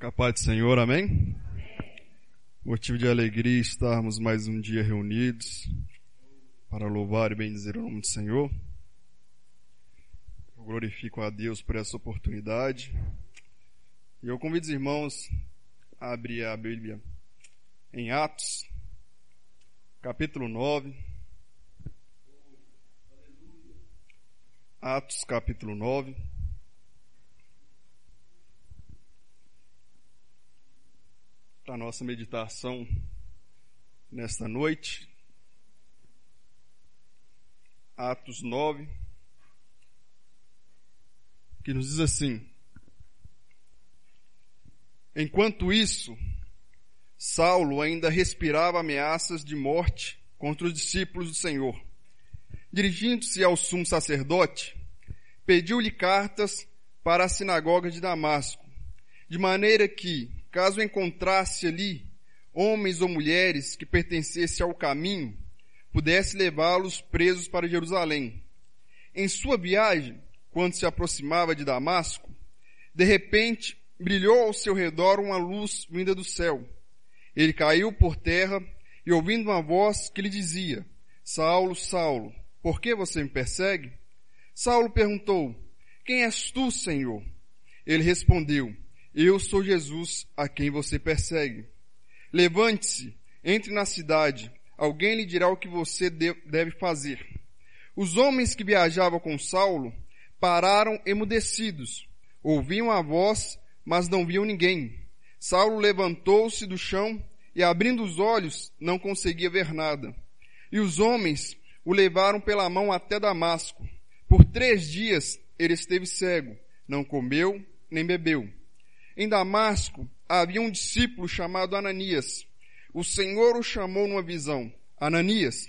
Capaz do Senhor, amém? Motivo de alegria estarmos mais um dia reunidos para louvar e bendizer o nome do Senhor. Eu glorifico a Deus por essa oportunidade. E eu convido os irmãos a abrir a Bíblia em Atos, capítulo 9. Atos, capítulo 9. Para a nossa meditação nesta noite. Atos 9, que nos diz assim: Enquanto isso, Saulo ainda respirava ameaças de morte contra os discípulos do Senhor. Dirigindo-se ao sumo sacerdote, pediu-lhe cartas para a sinagoga de Damasco, de maneira que, caso encontrasse ali homens ou mulheres que pertencessem ao caminho, pudesse levá-los presos para Jerusalém. Em sua viagem, quando se aproximava de Damasco, de repente brilhou ao seu redor uma luz vinda do céu. Ele caiu por terra e ouvindo uma voz que lhe dizia, Saulo, Saulo, por que você me persegue? Saulo perguntou, quem és tu, Senhor? Ele respondeu, eu sou Jesus a quem você persegue. Levante-se, entre na cidade, alguém lhe dirá o que você deve fazer. Os homens que viajavam com Saulo pararam emudecidos, ouviam a voz, mas não viam ninguém. Saulo levantou-se do chão e abrindo os olhos não conseguia ver nada. E os homens o levaram pela mão até Damasco. Por três dias ele esteve cego, não comeu nem bebeu. Em Damasco havia um discípulo chamado Ananias. O Senhor o chamou numa visão. Ananias,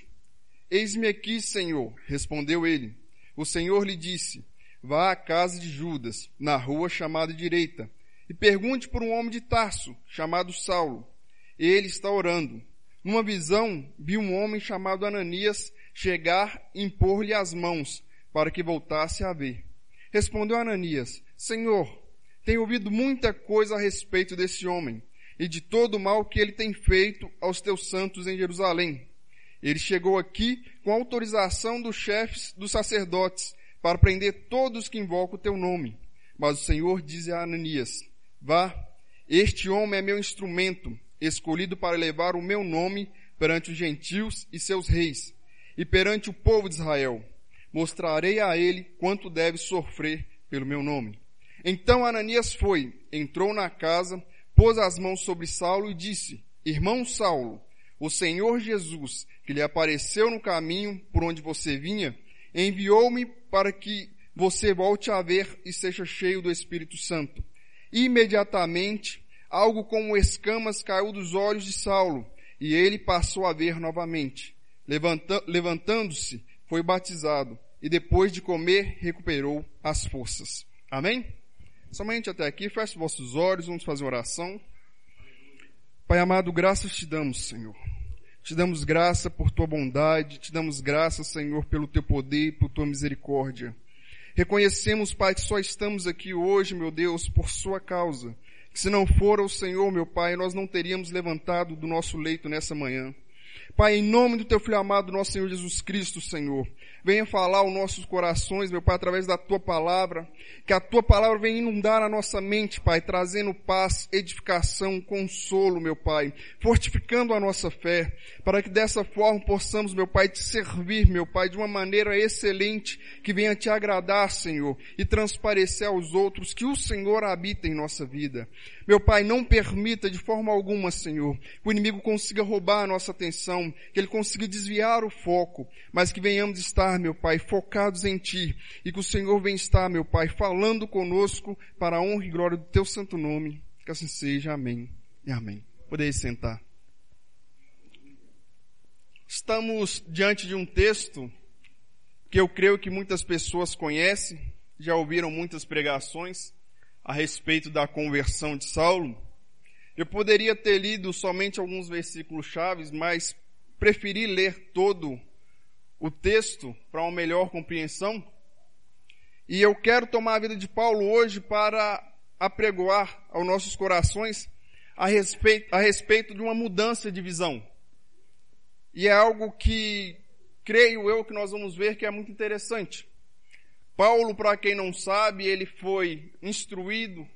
eis-me aqui, Senhor, respondeu ele. O Senhor lhe disse, vá à casa de Judas, na rua chamada direita, e pergunte por um homem de Tarso, chamado Saulo. Ele está orando. Numa visão, vi um homem chamado Ananias chegar e impor-lhe as mãos, para que voltasse a ver. Respondeu Ananias, Senhor, tenho ouvido muita coisa a respeito desse homem e de todo o mal que ele tem feito aos teus santos em Jerusalém. Ele chegou aqui com autorização dos chefes dos sacerdotes para prender todos que invocam o teu nome. Mas o Senhor diz a Ananias, vá, este homem é meu instrumento, escolhido para levar o meu nome perante os gentios e seus reis, e perante o povo de Israel. Mostrarei a ele quanto deve sofrer pelo meu nome. Então Ananias foi, entrou na casa, pôs as mãos sobre Saulo e disse, Irmão Saulo, o Senhor Jesus, que lhe apareceu no caminho por onde você vinha, enviou-me para que você volte a ver e seja cheio do Espírito Santo. Imediatamente, algo como escamas caiu dos olhos de Saulo, e ele passou a ver novamente. Levanta, Levantando-se, foi batizado, e depois de comer, recuperou as forças. Amém? Somente até aqui, feche vossos olhos, vamos fazer oração. Pai amado, graças te damos, Senhor. Te damos graça por tua bondade, te damos graça, Senhor, pelo teu poder e por tua misericórdia. Reconhecemos, Pai, que só estamos aqui hoje, meu Deus, por sua causa. Que se não for o Senhor, meu Pai, nós não teríamos levantado do nosso leito nessa manhã. Pai, em nome do teu filho amado, nosso Senhor Jesus Cristo, Senhor, venha falar aos nossos corações, meu Pai, através da tua palavra, que a tua palavra venha inundar a nossa mente, Pai, trazendo paz, edificação, consolo, meu Pai, fortificando a nossa fé, para que dessa forma possamos, meu Pai, te servir, meu Pai, de uma maneira excelente, que venha te agradar, Senhor, e transparecer aos outros que o Senhor habita em nossa vida. Meu Pai, não permita de forma alguma, Senhor, que o inimigo consiga roubar a nossa atenção, que ele consiga desviar o foco, mas que venhamos estar, meu Pai, focados em Ti, e que o Senhor venha estar, meu Pai, falando conosco para a honra e glória do Teu santo nome. Que assim seja. Amém e amém. Podeis sentar. Estamos diante de um texto que eu creio que muitas pessoas conhecem, já ouviram muitas pregações, a respeito da conversão de Saulo. Eu poderia ter lido somente alguns versículos chaves, mas preferi ler todo o texto para uma melhor compreensão. E eu quero tomar a vida de Paulo hoje para apregoar aos nossos corações a respeito, a respeito de uma mudança de visão. E é algo que creio eu que nós vamos ver que é muito interessante. Paulo, para quem não sabe, ele foi instruído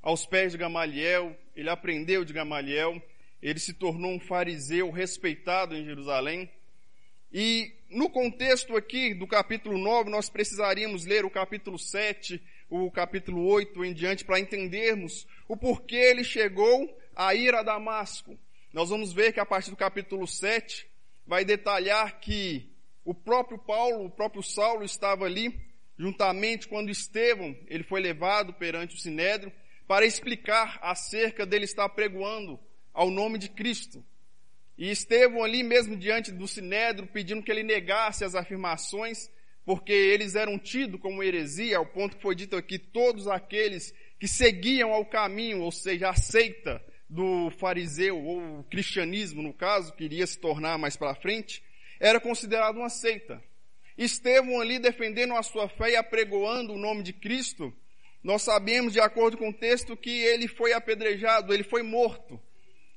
aos pés de Gamaliel, ele aprendeu de Gamaliel, ele se tornou um fariseu respeitado em Jerusalém. E no contexto aqui do capítulo 9, nós precisaríamos ler o capítulo 7, o capítulo 8 em diante para entendermos o porquê ele chegou a ir a Damasco. Nós vamos ver que a partir do capítulo 7 vai detalhar que o próprio Paulo, o próprio Saulo estava ali, juntamente quando Estevão, ele foi levado perante o Sinédrio, para explicar acerca dele estar pregoando ao nome de Cristo. E Estevão ali mesmo diante do Sinédrio pedindo que ele negasse as afirmações, porque eles eram tidos como heresia, ao ponto que foi dito aqui, todos aqueles que seguiam ao caminho, ou seja, a seita do fariseu, ou o cristianismo no caso, que iria se tornar mais para frente, era considerado uma seita. Estevão ali defendendo a sua fé e apregoando o nome de Cristo, nós sabemos, de acordo com o texto, que ele foi apedrejado, ele foi morto.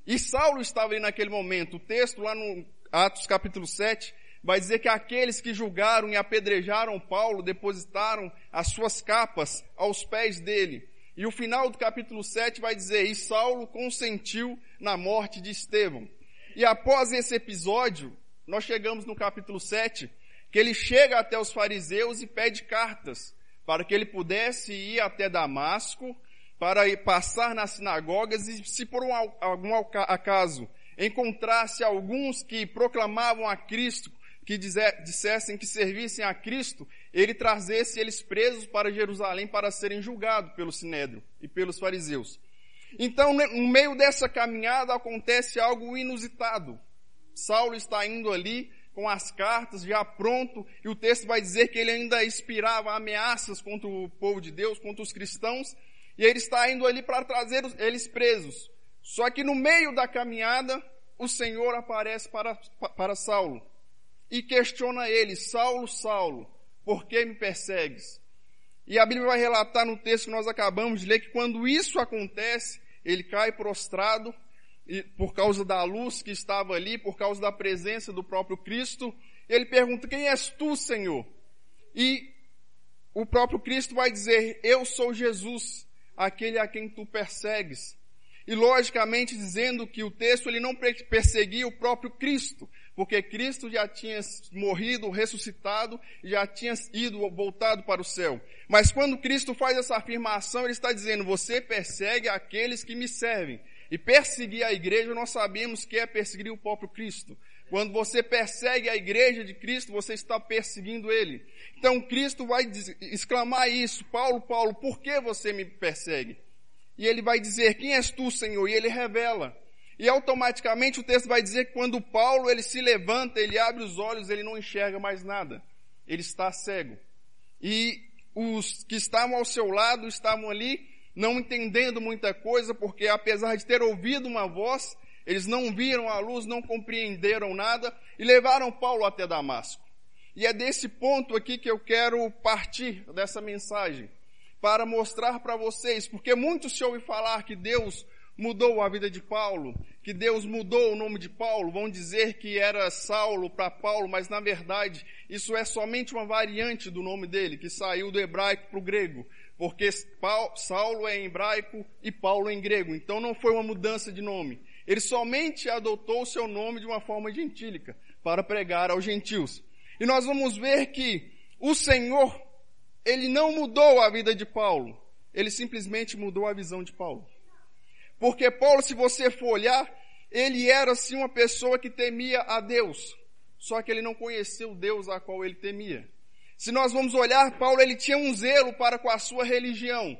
E Saulo estava ali naquele momento. O texto lá no Atos capítulo 7 vai dizer que aqueles que julgaram e apedrejaram Paulo depositaram as suas capas aos pés dele. E o final do capítulo 7 vai dizer, e Saulo consentiu na morte de Estevão. E após esse episódio, nós chegamos no capítulo 7, que ele chega até os fariseus e pede cartas para que ele pudesse ir até Damasco, para ir passar nas sinagogas e se por um, algum acaso encontrasse alguns que proclamavam a Cristo, que dissessem que servissem a Cristo, ele trazesse eles presos para Jerusalém para serem julgados pelo Sinédrio e pelos fariseus. Então, no meio dessa caminhada acontece algo inusitado. Saulo está indo ali com as cartas já pronto, e o texto vai dizer que ele ainda inspirava ameaças contra o povo de Deus, contra os cristãos, e ele está indo ali para trazer eles presos. Só que no meio da caminhada, o Senhor aparece para, para Saulo e questiona ele, Saulo, Saulo, por que me persegues? E a Bíblia vai relatar no texto que nós acabamos de ler que quando isso acontece, ele cai prostrado e por causa da luz que estava ali, por causa da presença do próprio Cristo, ele pergunta: Quem és tu, Senhor? E o próprio Cristo vai dizer: Eu sou Jesus, aquele a quem tu persegues. E logicamente dizendo que o texto ele não perseguia o próprio Cristo, porque Cristo já tinha morrido, ressuscitado, já tinha ido voltado para o céu. Mas quando Cristo faz essa afirmação, ele está dizendo: você persegue aqueles que me servem. E perseguir a igreja, nós sabemos que é perseguir o próprio Cristo. Quando você persegue a igreja de Cristo, você está perseguindo ele. Então Cristo vai exclamar isso, Paulo, Paulo, por que você me persegue? E ele vai dizer, quem és tu, Senhor? E ele revela. E automaticamente o texto vai dizer que quando Paulo ele se levanta, ele abre os olhos, ele não enxerga mais nada. Ele está cego. E os que estavam ao seu lado estavam ali não entendendo muita coisa, porque apesar de ter ouvido uma voz, eles não viram a luz, não compreenderam nada e levaram Paulo até Damasco. E é desse ponto aqui que eu quero partir dessa mensagem, para mostrar para vocês, porque muitos se ouvem falar que Deus mudou a vida de Paulo, que Deus mudou o nome de Paulo, vão dizer que era Saulo para Paulo, mas na verdade isso é somente uma variante do nome dele, que saiu do hebraico para o grego porque Saulo é em hebraico e Paulo é em grego, então não foi uma mudança de nome. Ele somente adotou o seu nome de uma forma gentílica para pregar aos gentios. E nós vamos ver que o Senhor, ele não mudou a vida de Paulo, ele simplesmente mudou a visão de Paulo. Porque Paulo, se você for olhar, ele era sim uma pessoa que temia a Deus, só que ele não conheceu Deus a qual ele temia. Se nós vamos olhar, Paulo ele tinha um zelo para com a sua religião.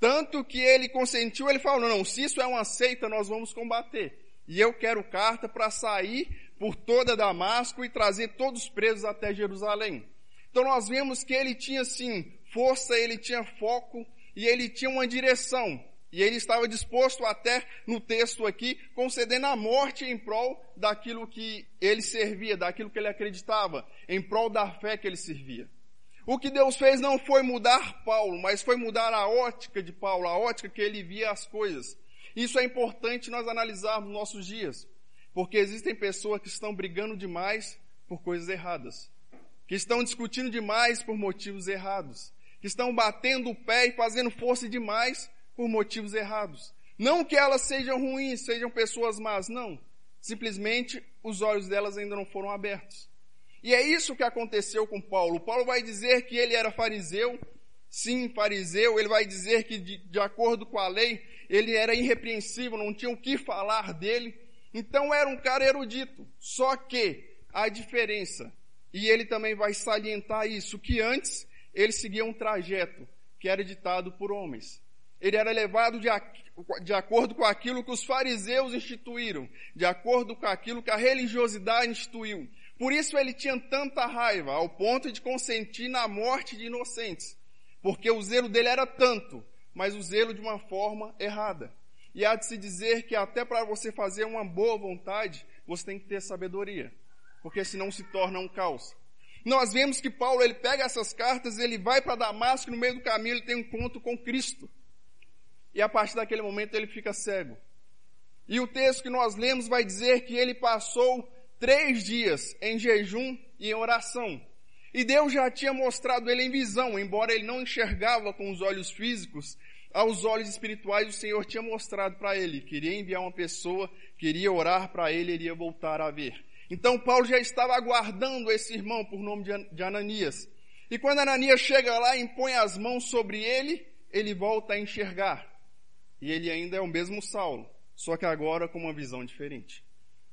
Tanto que ele consentiu, ele falou, não, se isso é uma seita, nós vamos combater. E eu quero carta para sair por toda Damasco e trazer todos os presos até Jerusalém. Então nós vemos que ele tinha sim força, ele tinha foco e ele tinha uma direção. E ele estava disposto até, no texto aqui, concedendo a morte em prol daquilo que ele servia, daquilo que ele acreditava, em prol da fé que ele servia. O que Deus fez não foi mudar Paulo, mas foi mudar a ótica de Paulo, a ótica que ele via as coisas. Isso é importante nós analisarmos nos nossos dias, porque existem pessoas que estão brigando demais por coisas erradas, que estão discutindo demais por motivos errados, que estão batendo o pé e fazendo força demais por motivos errados. Não que elas sejam ruins, sejam pessoas más, não. Simplesmente os olhos delas ainda não foram abertos. E é isso que aconteceu com Paulo. Paulo vai dizer que ele era fariseu, sim, fariseu, ele vai dizer que de, de acordo com a lei, ele era irrepreensível, não tinha o que falar dele. Então era um cara erudito. Só que a diferença, e ele também vai salientar isso, que antes ele seguia um trajeto que era ditado por homens. Ele era levado de, de acordo com aquilo que os fariseus instituíram, de acordo com aquilo que a religiosidade instituiu. Por isso ele tinha tanta raiva, ao ponto de consentir na morte de inocentes. Porque o zelo dele era tanto, mas o zelo de uma forma errada. E há de se dizer que até para você fazer uma boa vontade, você tem que ter sabedoria. Porque senão se torna um caos. Nós vemos que Paulo, ele pega essas cartas, ele vai para Damasco, no meio do caminho ele tem um encontro com Cristo. E a partir daquele momento ele fica cego. E o texto que nós lemos vai dizer que ele passou três dias em jejum e em oração. E Deus já tinha mostrado ele em visão, embora ele não enxergava com os olhos físicos, aos olhos espirituais o Senhor tinha mostrado para ele, queria enviar uma pessoa, queria orar para ele, iria voltar a ver. Então Paulo já estava aguardando esse irmão por nome de Ananias. E quando Ananias chega lá e impõe as mãos sobre ele, ele volta a enxergar. E ele ainda é o mesmo Saulo, só que agora com uma visão diferente.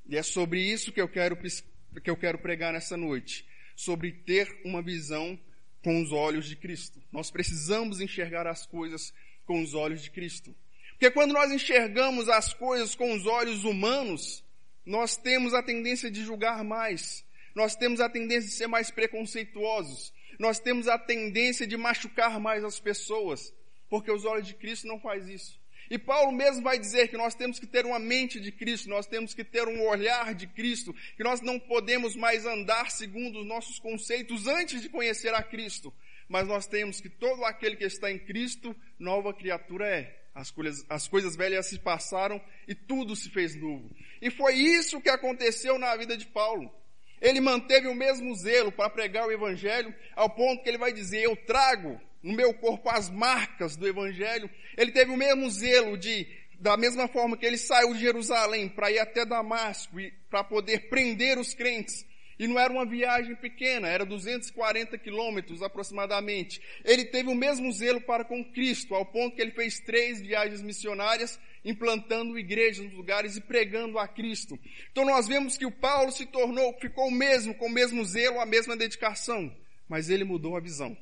E é sobre isso que eu quero, que eu quero pregar nessa noite. Sobre ter uma visão com os olhos de Cristo. Nós precisamos enxergar as coisas com os olhos de Cristo. Porque quando nós enxergamos as coisas com os olhos humanos, nós temos a tendência de julgar mais. Nós temos a tendência de ser mais preconceituosos. Nós temos a tendência de machucar mais as pessoas. Porque os olhos de Cristo não faz isso. E Paulo mesmo vai dizer que nós temos que ter uma mente de Cristo, nós temos que ter um olhar de Cristo, que nós não podemos mais andar segundo os nossos conceitos antes de conhecer a Cristo, mas nós temos que todo aquele que está em Cristo, nova criatura é. As coisas, as coisas velhas se passaram e tudo se fez novo. E foi isso que aconteceu na vida de Paulo. Ele manteve o mesmo zelo para pregar o Evangelho, ao ponto que ele vai dizer: Eu trago no meu corpo as marcas do Evangelho. Ele teve o mesmo zelo de, da mesma forma que ele saiu de Jerusalém para ir até Damasco e para poder prender os crentes. E não era uma viagem pequena, era 240 quilômetros aproximadamente. Ele teve o mesmo zelo para com Cristo, ao ponto que ele fez três viagens missionárias, implantando igrejas nos lugares e pregando a Cristo. Então nós vemos que o Paulo se tornou, ficou o mesmo, com o mesmo zelo, a mesma dedicação, mas ele mudou a visão.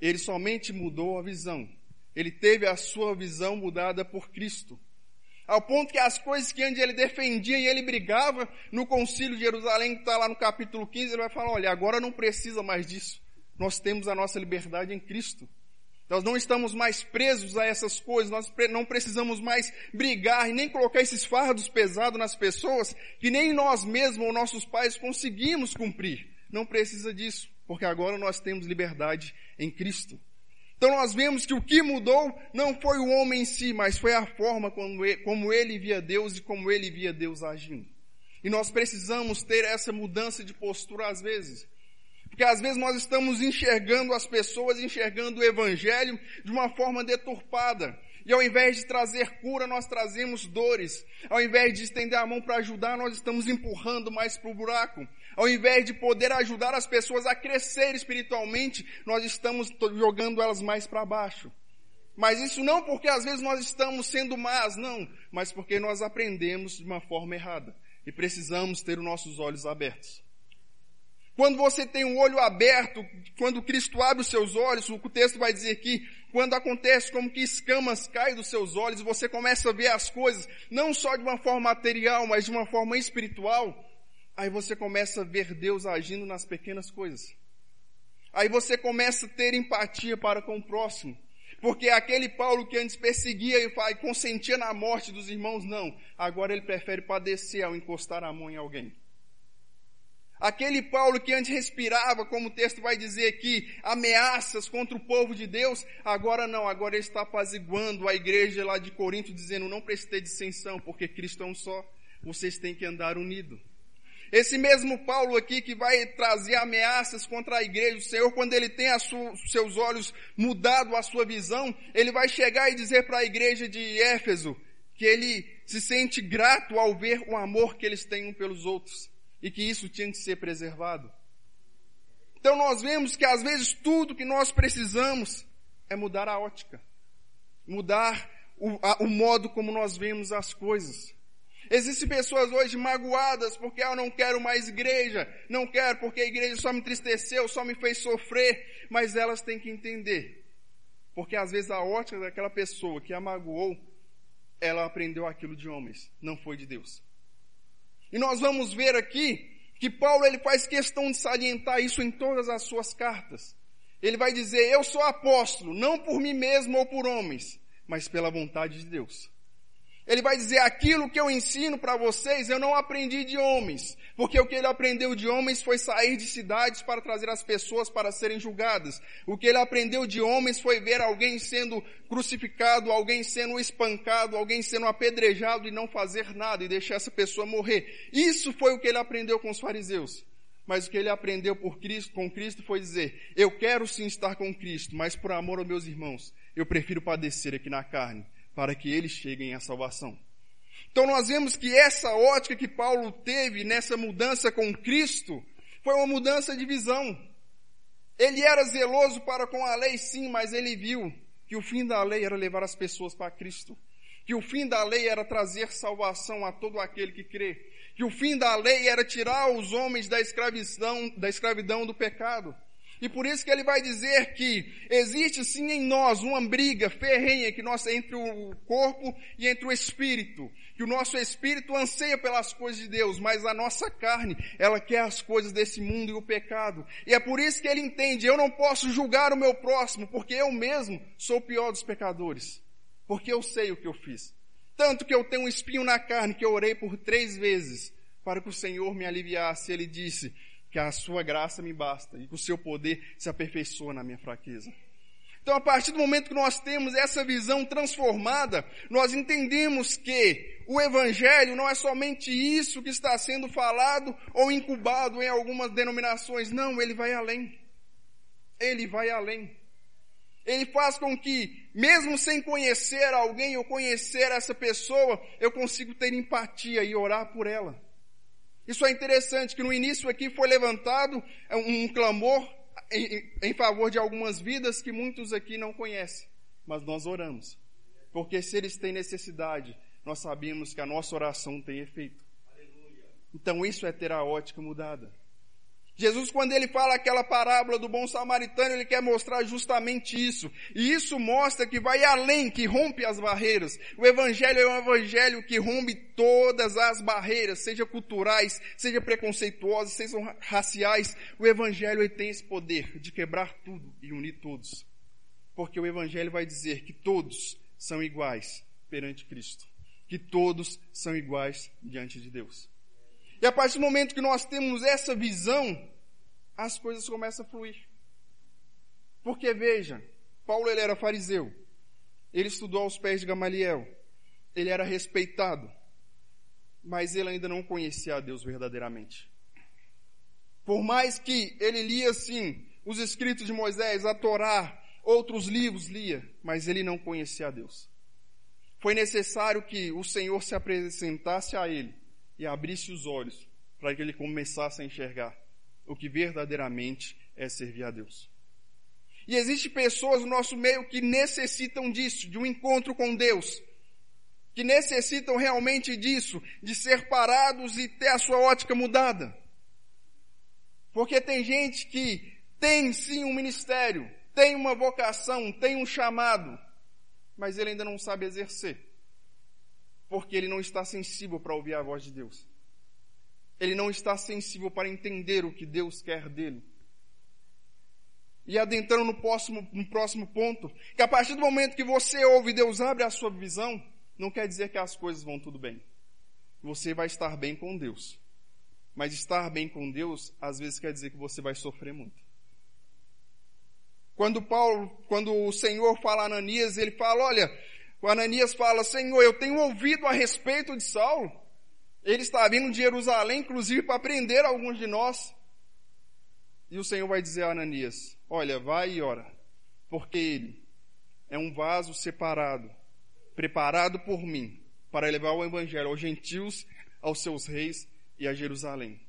Ele somente mudou a visão. Ele teve a sua visão mudada por Cristo. Ao ponto que as coisas que antes ele defendia e ele brigava no concílio de Jerusalém, que está lá no capítulo 15, ele vai falar, olha, agora não precisa mais disso. Nós temos a nossa liberdade em Cristo. Nós não estamos mais presos a essas coisas, nós não precisamos mais brigar e nem colocar esses fardos pesados nas pessoas que nem nós mesmos ou nossos pais conseguimos cumprir. Não precisa disso, porque agora nós temos liberdade em Cristo. Então nós vemos que o que mudou não foi o homem em si, mas foi a forma como ele via Deus e como ele via Deus agindo. E nós precisamos ter essa mudança de postura às vezes. Porque às vezes nós estamos enxergando as pessoas, enxergando o evangelho de uma forma deturpada. E ao invés de trazer cura, nós trazemos dores. Ao invés de estender a mão para ajudar, nós estamos empurrando mais para o buraco. Ao invés de poder ajudar as pessoas a crescer espiritualmente, nós estamos jogando elas mais para baixo. Mas isso não porque às vezes nós estamos sendo más, não, mas porque nós aprendemos de uma forma errada e precisamos ter os nossos olhos abertos. Quando você tem o um olho aberto, quando Cristo abre os seus olhos, o texto vai dizer que quando acontece como que escamas caem dos seus olhos, você começa a ver as coisas, não só de uma forma material, mas de uma forma espiritual, Aí você começa a ver Deus agindo nas pequenas coisas. Aí você começa a ter empatia para com o próximo. Porque aquele Paulo que antes perseguia e consentia na morte dos irmãos, não. Agora ele prefere padecer ao encostar a mão em alguém. Aquele Paulo que antes respirava, como o texto vai dizer aqui, ameaças contra o povo de Deus, agora não, agora ele está apaziguando a igreja lá de Corinto, dizendo, não prestei dissensão, porque Cristo é um só, vocês têm que andar unido. Esse mesmo Paulo aqui que vai trazer ameaças contra a igreja, o Senhor, quando ele tem os seus olhos mudado a sua visão, ele vai chegar e dizer para a igreja de Éfeso que ele se sente grato ao ver o amor que eles têm um pelos outros e que isso tinha que ser preservado. Então nós vemos que às vezes tudo que nós precisamos é mudar a ótica, mudar o, a, o modo como nós vemos as coisas. Existem pessoas hoje magoadas porque ah, eu não quero mais igreja, não quero porque a igreja só me entristeceu, só me fez sofrer, mas elas têm que entender. Porque às vezes a ótica daquela pessoa que a magoou, ela aprendeu aquilo de homens, não foi de Deus. E nós vamos ver aqui que Paulo ele faz questão de salientar isso em todas as suas cartas. Ele vai dizer: "Eu sou apóstolo, não por mim mesmo ou por homens, mas pela vontade de Deus." Ele vai dizer: aquilo que eu ensino para vocês eu não aprendi de homens, porque o que ele aprendeu de homens foi sair de cidades para trazer as pessoas para serem julgadas. O que ele aprendeu de homens foi ver alguém sendo crucificado, alguém sendo espancado, alguém sendo apedrejado e não fazer nada e deixar essa pessoa morrer. Isso foi o que ele aprendeu com os fariseus. Mas o que ele aprendeu por Cristo, com Cristo foi dizer: eu quero sim estar com Cristo, mas por amor aos meus irmãos, eu prefiro padecer aqui na carne para que eles cheguem à salvação. Então nós vemos que essa ótica que Paulo teve nessa mudança com Cristo foi uma mudança de visão. Ele era zeloso para com a lei, sim, mas ele viu que o fim da lei era levar as pessoas para Cristo. Que o fim da lei era trazer salvação a todo aquele que crê. Que o fim da lei era tirar os homens da escravidão, da escravidão do pecado. E por isso que ele vai dizer que existe sim em nós uma briga ferrenha que nós, entre o corpo e entre o espírito. Que o nosso espírito anseia pelas coisas de Deus, mas a nossa carne, ela quer as coisas desse mundo e o pecado. E é por isso que ele entende, eu não posso julgar o meu próximo, porque eu mesmo sou o pior dos pecadores. Porque eu sei o que eu fiz. Tanto que eu tenho um espinho na carne que eu orei por três vezes para que o Senhor me aliviasse. Ele disse, que a sua graça me basta e que o seu poder se aperfeiçoa na minha fraqueza. Então, a partir do momento que nós temos essa visão transformada, nós entendemos que o Evangelho não é somente isso que está sendo falado ou incubado em algumas denominações. Não, ele vai além. Ele vai além. Ele faz com que, mesmo sem conhecer alguém ou conhecer essa pessoa, eu consigo ter empatia e orar por ela. Isso é interessante, que no início aqui foi levantado um clamor em, em favor de algumas vidas que muitos aqui não conhecem. Mas nós oramos. Porque se eles têm necessidade, nós sabemos que a nossa oração tem efeito. Então isso é ter a ótica mudada. Jesus, quando ele fala aquela parábola do bom samaritano, ele quer mostrar justamente isso. E isso mostra que vai além, que rompe as barreiras. O evangelho é um evangelho que rompe todas as barreiras, seja culturais, seja preconceituosas, sejam raciais. O evangelho tem esse poder de quebrar tudo e unir todos. Porque o evangelho vai dizer que todos são iguais perante Cristo. Que todos são iguais diante de Deus. E a partir do momento que nós temos essa visão, as coisas começam a fluir. Porque veja, Paulo ele era fariseu. Ele estudou aos pés de Gamaliel. Ele era respeitado. Mas ele ainda não conhecia a Deus verdadeiramente. Por mais que ele lia sim os escritos de Moisés, a Torá, outros livros lia, mas ele não conhecia a Deus. Foi necessário que o Senhor se apresentasse a ele e abrisse os olhos para que ele começasse a enxergar o que verdadeiramente é servir a Deus. E existem pessoas no nosso meio que necessitam disso, de um encontro com Deus, que necessitam realmente disso, de ser parados e ter a sua ótica mudada. Porque tem gente que tem sim um ministério, tem uma vocação, tem um chamado, mas ele ainda não sabe exercer. Porque ele não está sensível para ouvir a voz de Deus. Ele não está sensível para entender o que Deus quer dele. E adentrando no próximo, no próximo ponto, que a partir do momento que você ouve Deus abre a sua visão, não quer dizer que as coisas vão tudo bem. Você vai estar bem com Deus. Mas estar bem com Deus, às vezes quer dizer que você vai sofrer muito. Quando Paulo, quando o Senhor fala a Ananias, ele fala, olha, o Ananias fala, Senhor, eu tenho ouvido a respeito de Saulo. Ele está vindo de Jerusalém, inclusive, para prender alguns de nós. E o Senhor vai dizer a Ananias, olha, vai e ora, porque ele é um vaso separado, preparado por mim, para levar o evangelho aos gentios, aos seus reis e a Jerusalém.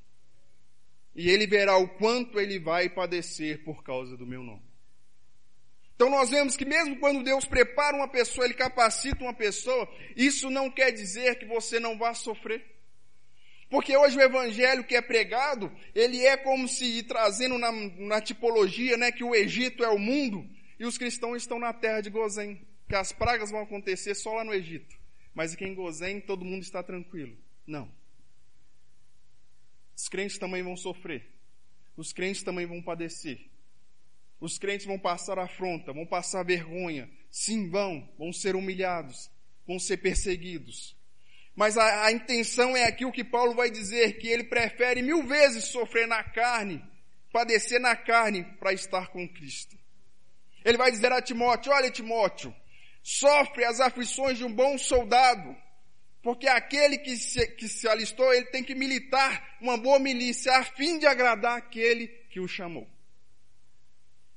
E ele verá o quanto ele vai padecer por causa do meu nome. Então nós vemos que mesmo quando Deus prepara uma pessoa, Ele capacita uma pessoa, isso não quer dizer que você não vá sofrer. Porque hoje o evangelho que é pregado, ele é como se trazendo na, na tipologia, né, que o Egito é o mundo e os cristãos estão na terra de Gozém, que as pragas vão acontecer só lá no Egito. Mas aqui em Gozém todo mundo está tranquilo. Não. Os crentes também vão sofrer. Os crentes também vão padecer. Os crentes vão passar afronta, vão passar vergonha. Sim, vão. Vão ser humilhados. Vão ser perseguidos. Mas a, a intenção é aqui o que Paulo vai dizer, que ele prefere mil vezes sofrer na carne, padecer na carne, para estar com Cristo. Ele vai dizer a Timóteo, olha Timóteo, sofre as aflições de um bom soldado, porque aquele que se, que se alistou, ele tem que militar uma boa milícia, a fim de agradar aquele que o chamou.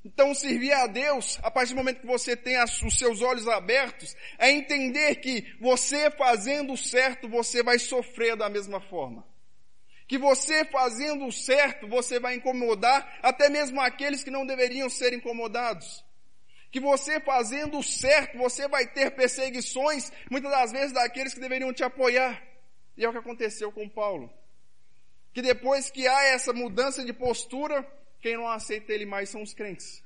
Então, servir a Deus, a partir do momento que você tem os seus olhos abertos, é entender que você fazendo certo, você vai sofrer da mesma forma. Que você fazendo certo, você vai incomodar até mesmo aqueles que não deveriam ser incomodados que você fazendo certo, você vai ter perseguições, muitas das vezes daqueles que deveriam te apoiar. E é o que aconteceu com Paulo. Que depois que há essa mudança de postura, quem não aceita ele mais são os crentes.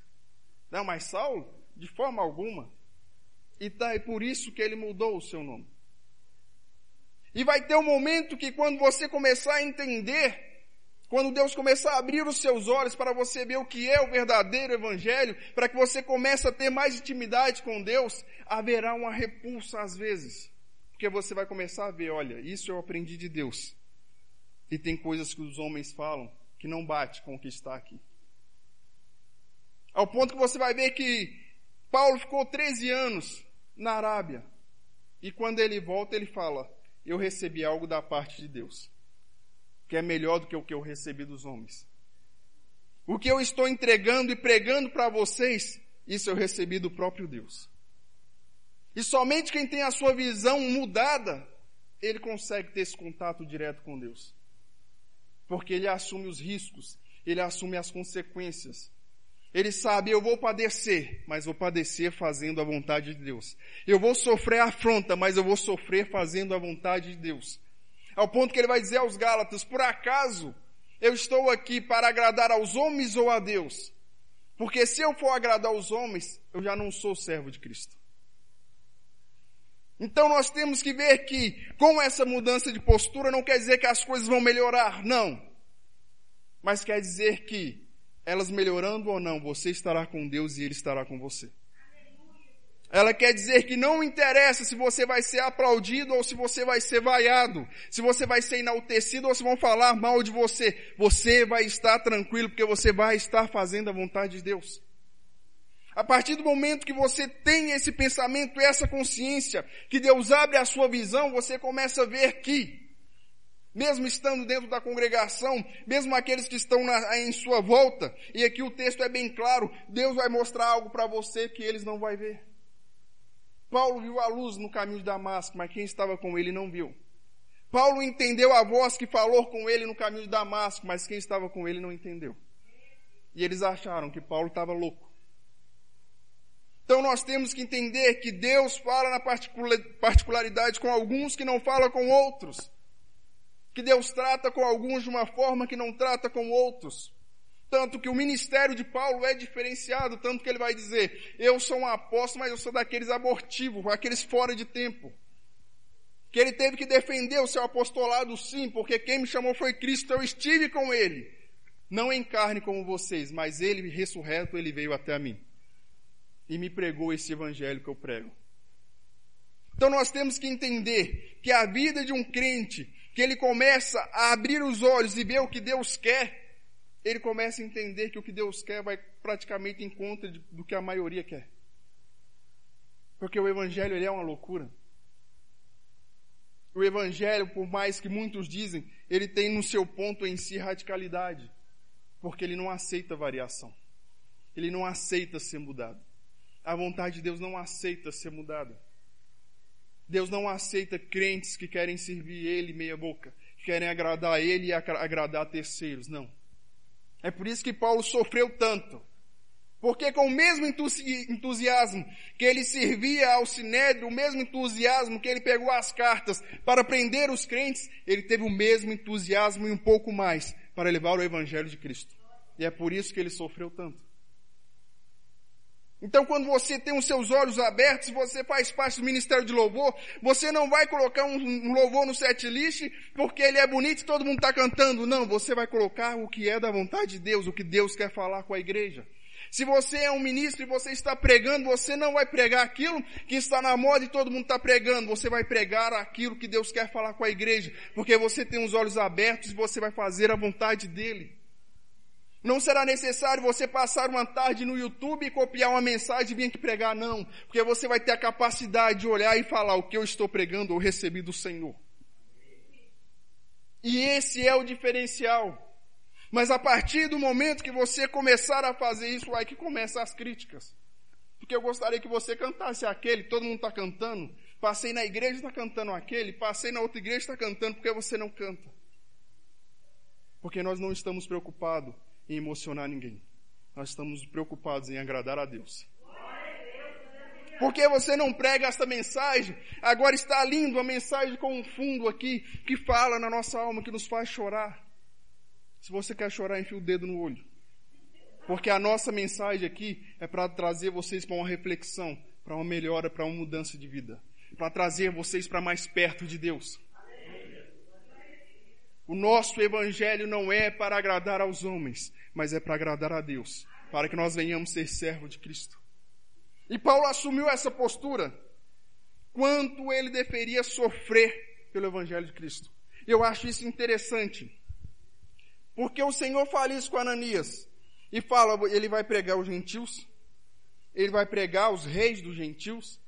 Não, mas Saulo, de forma alguma. E tá, é por isso que ele mudou o seu nome. E vai ter um momento que quando você começar a entender quando Deus começar a abrir os seus olhos para você ver o que é o verdadeiro evangelho, para que você comece a ter mais intimidade com Deus, haverá uma repulsa às vezes. Porque você vai começar a ver, olha, isso eu aprendi de Deus. E tem coisas que os homens falam que não bate com o que está aqui. Ao ponto que você vai ver que Paulo ficou 13 anos na Arábia. E quando ele volta, ele fala: Eu recebi algo da parte de Deus que é melhor do que o que eu recebi dos homens. O que eu estou entregando e pregando para vocês, isso eu recebi do próprio Deus. E somente quem tem a sua visão mudada, ele consegue ter esse contato direto com Deus. Porque ele assume os riscos, ele assume as consequências. Ele sabe, eu vou padecer, mas vou padecer fazendo a vontade de Deus. Eu vou sofrer afronta, mas eu vou sofrer fazendo a vontade de Deus. Ao ponto que ele vai dizer aos Gálatas: Por acaso eu estou aqui para agradar aos homens ou a Deus? Porque se eu for agradar aos homens, eu já não sou servo de Cristo. Então nós temos que ver que com essa mudança de postura não quer dizer que as coisas vão melhorar, não. Mas quer dizer que elas melhorando ou não, você estará com Deus e Ele estará com você. Ela quer dizer que não interessa se você vai ser aplaudido ou se você vai ser vaiado, se você vai ser enaltecido ou se vão falar mal de você. Você vai estar tranquilo porque você vai estar fazendo a vontade de Deus. A partir do momento que você tem esse pensamento, essa consciência, que Deus abre a sua visão, você começa a ver que, mesmo estando dentro da congregação, mesmo aqueles que estão na, em sua volta, e aqui o texto é bem claro, Deus vai mostrar algo para você que eles não vão ver. Paulo viu a luz no caminho de Damasco, mas quem estava com ele não viu. Paulo entendeu a voz que falou com ele no caminho de Damasco, mas quem estava com ele não entendeu. E eles acharam que Paulo estava louco. Então nós temos que entender que Deus fala na particularidade com alguns que não fala com outros. Que Deus trata com alguns de uma forma que não trata com outros. Tanto que o ministério de Paulo é diferenciado, tanto que ele vai dizer, eu sou um apóstolo, mas eu sou daqueles abortivos, aqueles fora de tempo. Que ele teve que defender o seu apostolado sim, porque quem me chamou foi Cristo, eu estive com ele. Não em carne como vocês, mas ele ressurreto, ele veio até mim. E me pregou esse evangelho que eu prego. Então nós temos que entender que a vida de um crente que ele começa a abrir os olhos e ver o que Deus quer, ele começa a entender que o que Deus quer vai praticamente em contra do que a maioria quer. Porque o evangelho ele é uma loucura. O evangelho, por mais que muitos dizem, ele tem no seu ponto em si radicalidade, porque ele não aceita variação. Ele não aceita ser mudado. A vontade de Deus não aceita ser mudada. Deus não aceita crentes que querem servir Ele meia boca, que querem agradar Ele e agradar terceiros. Não. É por isso que Paulo sofreu tanto. Porque com o mesmo entusiasmo que ele servia ao Sinédrio, o mesmo entusiasmo que ele pegou as cartas para prender os crentes, ele teve o mesmo entusiasmo e um pouco mais para levar o Evangelho de Cristo. E é por isso que ele sofreu tanto. Então, quando você tem os seus olhos abertos, você faz parte do ministério de louvor, você não vai colocar um, louvor no set list porque ele é bonito e todo mundo está cantando. Não, você vai colocar o que é da vontade de Deus, o que Deus quer falar com a igreja. Se você é um ministro e você está pregando, você não vai pregar aquilo que está na moda e todo mundo está pregando. Você vai pregar aquilo que Deus quer falar com a igreja, porque você tem os olhos abertos e você vai fazer a vontade dele. Não será necessário você passar uma tarde no YouTube e copiar uma mensagem e vir aqui pregar, não. Porque você vai ter a capacidade de olhar e falar o que eu estou pregando ou recebi do Senhor. E esse é o diferencial. Mas a partir do momento que você começar a fazer isso, aí que começam as críticas. Porque eu gostaria que você cantasse aquele, todo mundo está cantando. Passei na igreja está cantando aquele, passei na outra igreja está cantando, porque você não canta. Porque nós não estamos preocupados em emocionar ninguém. Nós estamos preocupados em agradar a Deus. Porque você não prega esta mensagem? Agora está lindo a mensagem com um fundo aqui que fala na nossa alma, que nos faz chorar. Se você quer chorar, enfia o dedo no olho. Porque a nossa mensagem aqui é para trazer vocês para uma reflexão, para uma melhora, para uma mudança de vida. Para trazer vocês para mais perto de Deus. O nosso evangelho não é para agradar aos homens, mas é para agradar a Deus, para que nós venhamos ser servo de Cristo. E Paulo assumiu essa postura quanto ele deveria sofrer pelo evangelho de Cristo. Eu acho isso interessante. Porque o Senhor fala isso com Ananias e fala, ele vai pregar os gentios, ele vai pregar os reis dos gentios,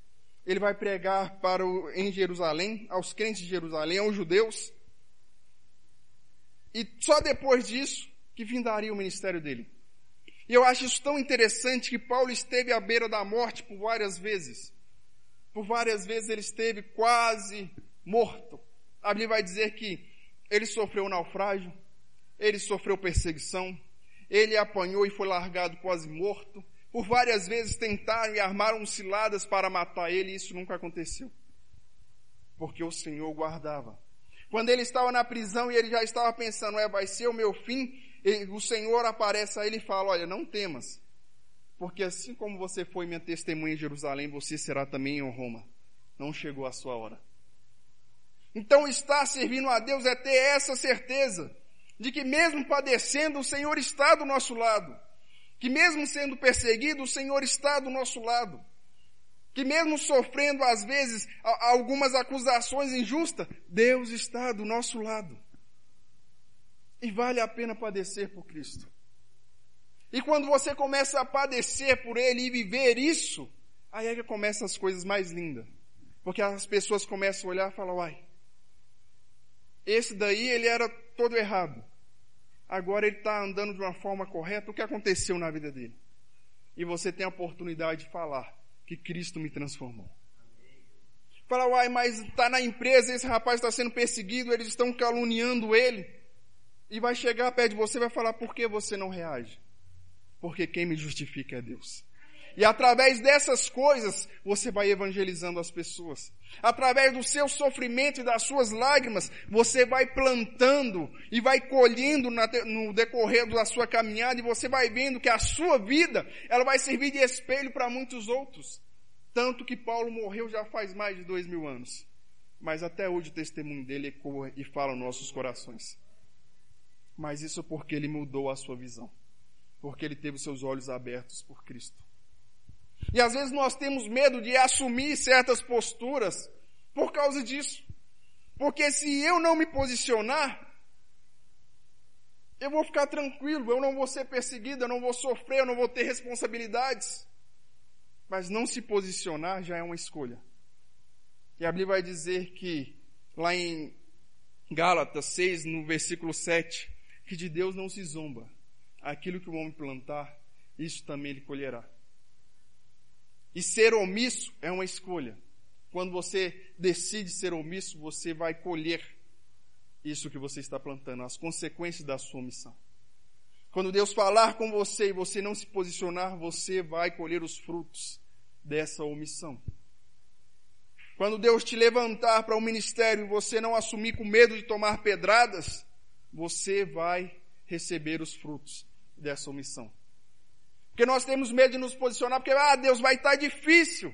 ele vai pregar para o, em Jerusalém, aos crentes de Jerusalém, aos judeus, e só depois disso que vindaria o ministério dele. E eu acho isso tão interessante que Paulo esteve à beira da morte por várias vezes. Por várias vezes ele esteve quase morto. A Bíblia vai dizer que ele sofreu um naufrágio, ele sofreu perseguição, ele apanhou e foi largado quase morto. Por várias vezes tentaram e armaram ciladas para matar ele e isso nunca aconteceu. Porque o Senhor guardava quando ele estava na prisão e ele já estava pensando, é, vai ser o meu fim, o Senhor aparece a ele e fala, olha, não temas, porque assim como você foi minha testemunha em Jerusalém, você será também em Roma. Não chegou a sua hora. Então estar servindo a Deus é ter essa certeza de que mesmo padecendo, o Senhor está do nosso lado. Que mesmo sendo perseguido, o Senhor está do nosso lado que mesmo sofrendo às vezes algumas acusações injustas, Deus está do nosso lado. E vale a pena padecer por Cristo. E quando você começa a padecer por Ele e viver isso, aí é que começam as coisas mais lindas. Porque as pessoas começam a olhar e falar, uai, esse daí ele era todo errado. Agora ele está andando de uma forma correta. O que aconteceu na vida dele? E você tem a oportunidade de falar que Cristo me transformou. Fala, uai, mas está na empresa, esse rapaz está sendo perseguido, eles estão caluniando ele. E vai chegar perto de você e vai falar, por que você não reage? Porque quem me justifica é Deus. E através dessas coisas, você vai evangelizando as pessoas. Através do seu sofrimento e das suas lágrimas, você vai plantando e vai colhendo no decorrer da sua caminhada e você vai vendo que a sua vida, ela vai servir de espelho para muitos outros. Tanto que Paulo morreu já faz mais de dois mil anos. Mas até hoje o testemunho dele ecoa e fala nos nossos corações. Mas isso porque ele mudou a sua visão. Porque ele teve seus olhos abertos por Cristo. E às vezes nós temos medo de assumir certas posturas por causa disso. Porque se eu não me posicionar, eu vou ficar tranquilo, eu não vou ser perseguido, eu não vou sofrer, eu não vou ter responsabilidades. Mas não se posicionar já é uma escolha. E a Bíblia vai dizer que, lá em Gálatas 6, no versículo 7, que de Deus não se zomba. Aquilo que o homem plantar, isso também ele colherá. E ser omisso é uma escolha. Quando você decide ser omisso, você vai colher isso que você está plantando, as consequências da sua omissão. Quando Deus falar com você e você não se posicionar, você vai colher os frutos dessa omissão. Quando Deus te levantar para o um ministério e você não assumir com medo de tomar pedradas, você vai receber os frutos dessa omissão. Porque nós temos medo de nos posicionar, porque, ah, Deus vai estar difícil.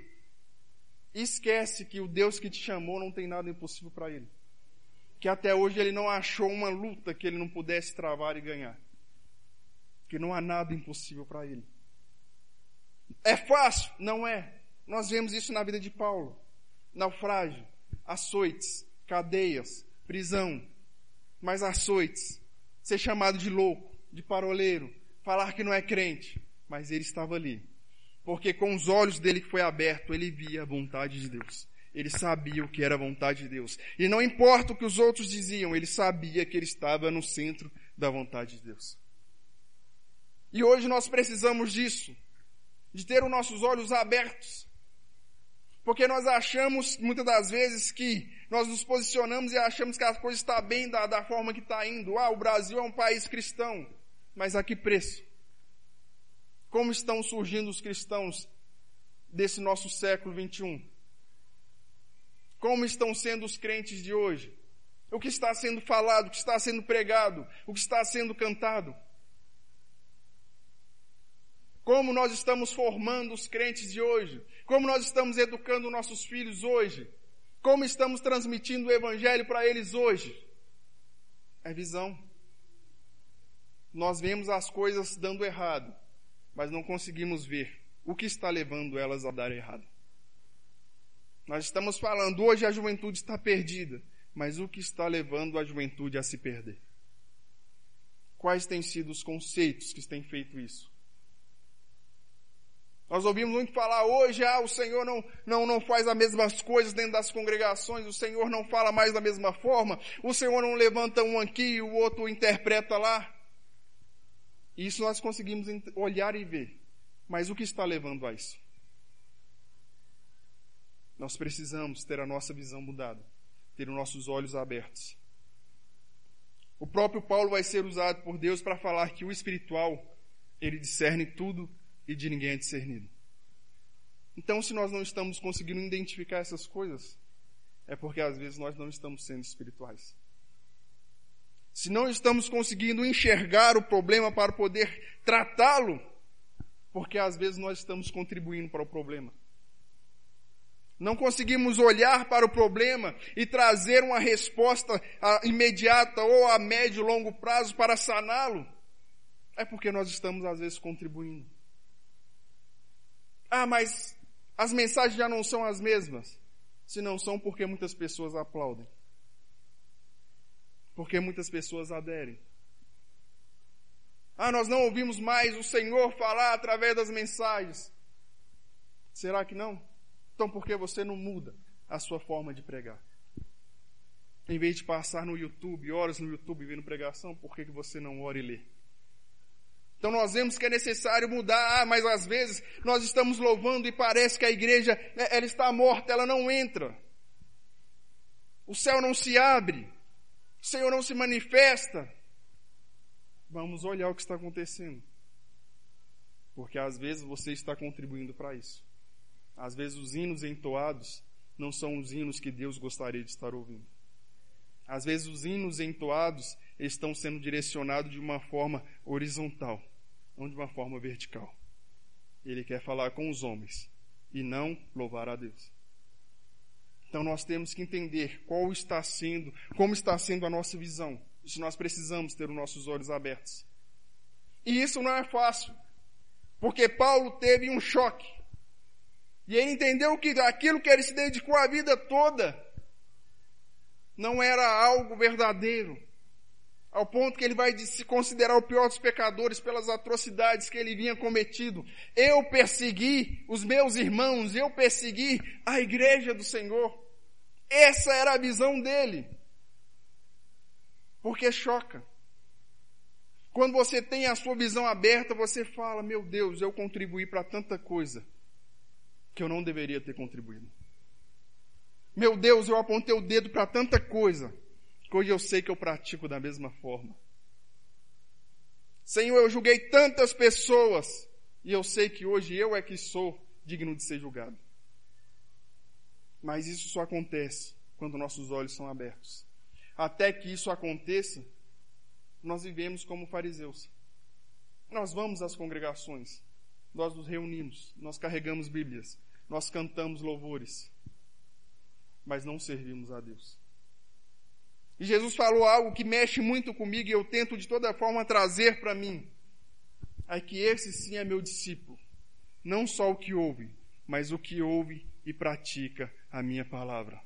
Esquece que o Deus que te chamou não tem nada impossível para ele. Que até hoje ele não achou uma luta que ele não pudesse travar e ganhar. Que não há nada impossível para ele. É fácil? Não é. Nós vemos isso na vida de Paulo. Naufrágio, açoites, cadeias, prisão. Mas açoites, ser chamado de louco, de paroleiro, falar que não é crente. Mas ele estava ali. Porque com os olhos dele que foi aberto, ele via a vontade de Deus. Ele sabia o que era a vontade de Deus. E não importa o que os outros diziam, ele sabia que ele estava no centro da vontade de Deus. E hoje nós precisamos disso, de ter os nossos olhos abertos. Porque nós achamos, muitas das vezes, que nós nos posicionamos e achamos que a coisa está bem da, da forma que está indo. Ah, o Brasil é um país cristão. Mas a que preço? Como estão surgindo os cristãos desse nosso século 21? Como estão sendo os crentes de hoje? O que está sendo falado, o que está sendo pregado, o que está sendo cantado? Como nós estamos formando os crentes de hoje? Como nós estamos educando nossos filhos hoje? Como estamos transmitindo o evangelho para eles hoje? É visão. Nós vemos as coisas dando errado, mas não conseguimos ver o que está levando elas a dar errado. Nós estamos falando, hoje a juventude está perdida, mas o que está levando a juventude a se perder? Quais têm sido os conceitos que têm feito isso? Nós ouvimos muito falar hoje, ah, o Senhor não, não, não faz as mesmas coisas dentro das congregações, o Senhor não fala mais da mesma forma, o Senhor não levanta um aqui e o outro interpreta lá. Isso nós conseguimos olhar e ver. Mas o que está levando a isso? Nós precisamos ter a nossa visão mudada, ter os nossos olhos abertos. O próprio Paulo vai ser usado por Deus para falar que o espiritual, ele discerne tudo e de ninguém é discernido. Então, se nós não estamos conseguindo identificar essas coisas, é porque às vezes nós não estamos sendo espirituais. Se não estamos conseguindo enxergar o problema para poder tratá-lo, porque às vezes nós estamos contribuindo para o problema. Não conseguimos olhar para o problema e trazer uma resposta imediata ou a médio e longo prazo para saná-lo. É porque nós estamos às vezes contribuindo. Ah, mas as mensagens já não são as mesmas. Se não são, porque muitas pessoas aplaudem. Porque muitas pessoas aderem. Ah, nós não ouvimos mais o Senhor falar através das mensagens. Será que não? Então por que você não muda a sua forma de pregar? Em vez de passar no YouTube, horas no YouTube vendo pregação, por que você não ora e lê? Então nós vemos que é necessário mudar, ah, mas às vezes nós estamos louvando e parece que a igreja, né, ela está morta, ela não entra. O céu não se abre. O Senhor não se manifesta. Vamos olhar o que está acontecendo. Porque às vezes você está contribuindo para isso. Às vezes os hinos entoados não são os hinos que Deus gostaria de estar ouvindo. Às vezes os hinos entoados estão sendo direcionados de uma forma horizontal, não de uma forma vertical. Ele quer falar com os homens e não louvar a Deus. Então nós temos que entender qual está sendo, como está sendo a nossa visão. Isso nós precisamos ter os nossos olhos abertos. E isso não é fácil, porque Paulo teve um choque. E ele entendeu que aquilo que ele se dedicou a vida toda, não era algo verdadeiro. Ao ponto que ele vai se considerar o pior dos pecadores pelas atrocidades que ele vinha cometido. Eu persegui os meus irmãos, eu persegui a igreja do Senhor. Essa era a visão dele. Porque choca. Quando você tem a sua visão aberta, você fala: Meu Deus, eu contribuí para tanta coisa que eu não deveria ter contribuído. Meu Deus, eu apontei o dedo para tanta coisa que hoje eu sei que eu pratico da mesma forma. Senhor, eu julguei tantas pessoas e eu sei que hoje eu é que sou digno de ser julgado. Mas isso só acontece quando nossos olhos são abertos. Até que isso aconteça, nós vivemos como fariseus. Nós vamos às congregações, nós nos reunimos, nós carregamos Bíblias, nós cantamos louvores, mas não servimos a Deus. E Jesus falou algo que mexe muito comigo e eu tento de toda forma trazer para mim. É que esse sim é meu discípulo. Não só o que ouve, mas o que ouve e pratica a minha palavra.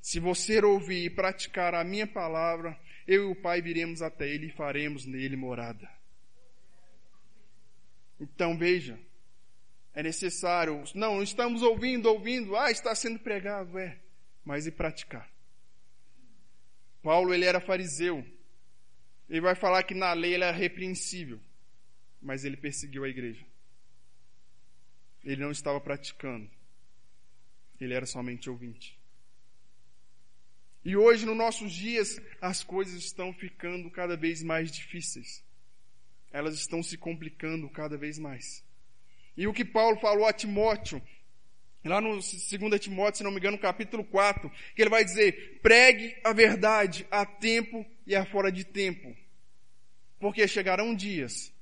Se você ouvir e praticar a minha palavra, eu e o Pai viremos até ele e faremos nele morada. Então veja, é necessário. Não, estamos ouvindo, ouvindo. Ah, está sendo pregado, é. Mas e praticar? Paulo, ele era fariseu. Ele vai falar que na lei ele era repreensível. Mas ele perseguiu a igreja. Ele não estava praticando. Ele era somente ouvinte. E hoje, nos nossos dias, as coisas estão ficando cada vez mais difíceis. Elas estão se complicando cada vez mais. E o que Paulo falou a Timóteo, lá no 2 Timóteo, se não me engano, no capítulo 4, que ele vai dizer, pregue a verdade a tempo e a fora de tempo. Porque chegarão dias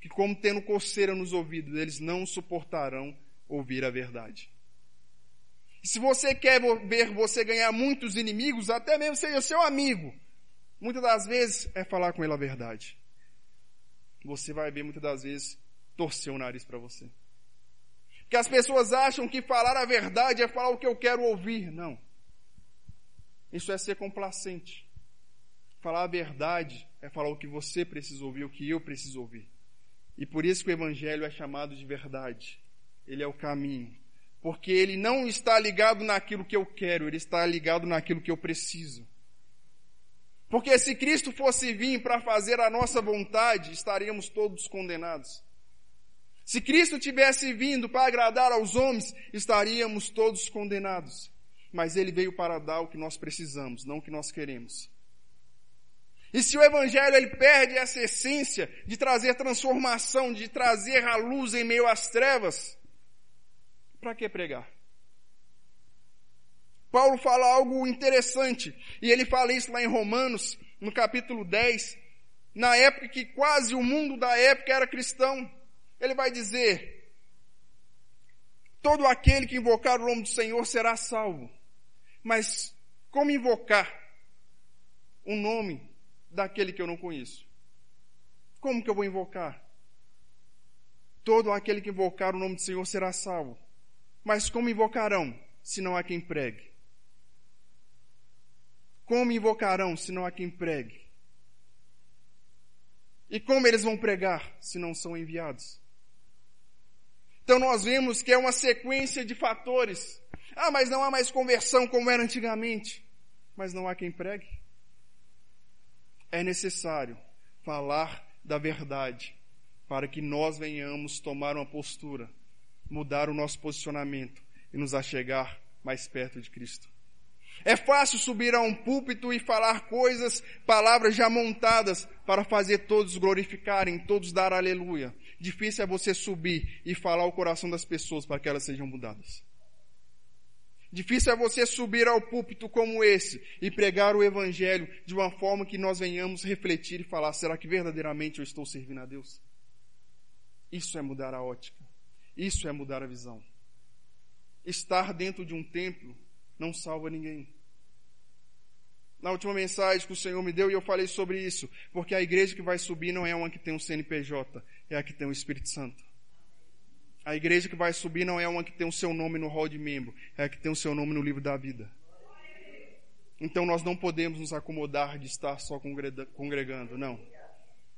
que, como tendo coceira nos ouvidos, eles não suportarão ouvir a verdade. E se você quer ver você ganhar muitos inimigos, até mesmo seja seu amigo, muitas das vezes é falar com ele a verdade. Você vai ver muitas das vezes torcer o nariz para você. Que as pessoas acham que falar a verdade é falar o que eu quero ouvir. Não. Isso é ser complacente. Falar a verdade é falar o que você precisa ouvir, o que eu preciso ouvir. E por isso que o Evangelho é chamado de verdade. Ele é o caminho. Porque ele não está ligado naquilo que eu quero, ele está ligado naquilo que eu preciso. Porque se Cristo fosse vir para fazer a nossa vontade, estaríamos todos condenados. Se Cristo tivesse vindo para agradar aos homens, estaríamos todos condenados. Mas ele veio para dar o que nós precisamos, não o que nós queremos. E se o evangelho ele perde essa essência de trazer transformação, de trazer a luz em meio às trevas, para que pregar? Paulo fala algo interessante, e ele fala isso lá em Romanos, no capítulo 10, na época que quase o mundo da época era cristão. Ele vai dizer: todo aquele que invocar o nome do Senhor será salvo. Mas como invocar o nome daquele que eu não conheço? Como que eu vou invocar? Todo aquele que invocar o nome do Senhor será salvo. Mas como invocarão, se não há quem pregue? Como invocarão, se não há quem pregue? E como eles vão pregar, se não são enviados? Então nós vemos que é uma sequência de fatores. Ah, mas não há mais conversão como era antigamente. Mas não há quem pregue. É necessário falar da verdade para que nós venhamos tomar uma postura, mudar o nosso posicionamento e nos achegar mais perto de Cristo. É fácil subir a um púlpito e falar coisas, palavras já montadas para fazer todos glorificarem, todos dar aleluia. Difícil é você subir e falar o coração das pessoas para que elas sejam mudadas. Difícil é você subir ao púlpito como esse e pregar o evangelho de uma forma que nós venhamos refletir e falar: será que verdadeiramente eu estou servindo a Deus? Isso é mudar a ótica. Isso é mudar a visão. Estar dentro de um templo não salva ninguém. Na última mensagem que o Senhor me deu, e eu falei sobre isso, porque a igreja que vai subir não é uma que tem um CNPJ, é a que tem o Espírito Santo. A igreja que vai subir não é uma que tem o seu nome no hall de membro, é a que tem o seu nome no livro da vida. Então nós não podemos nos acomodar de estar só congregando, não.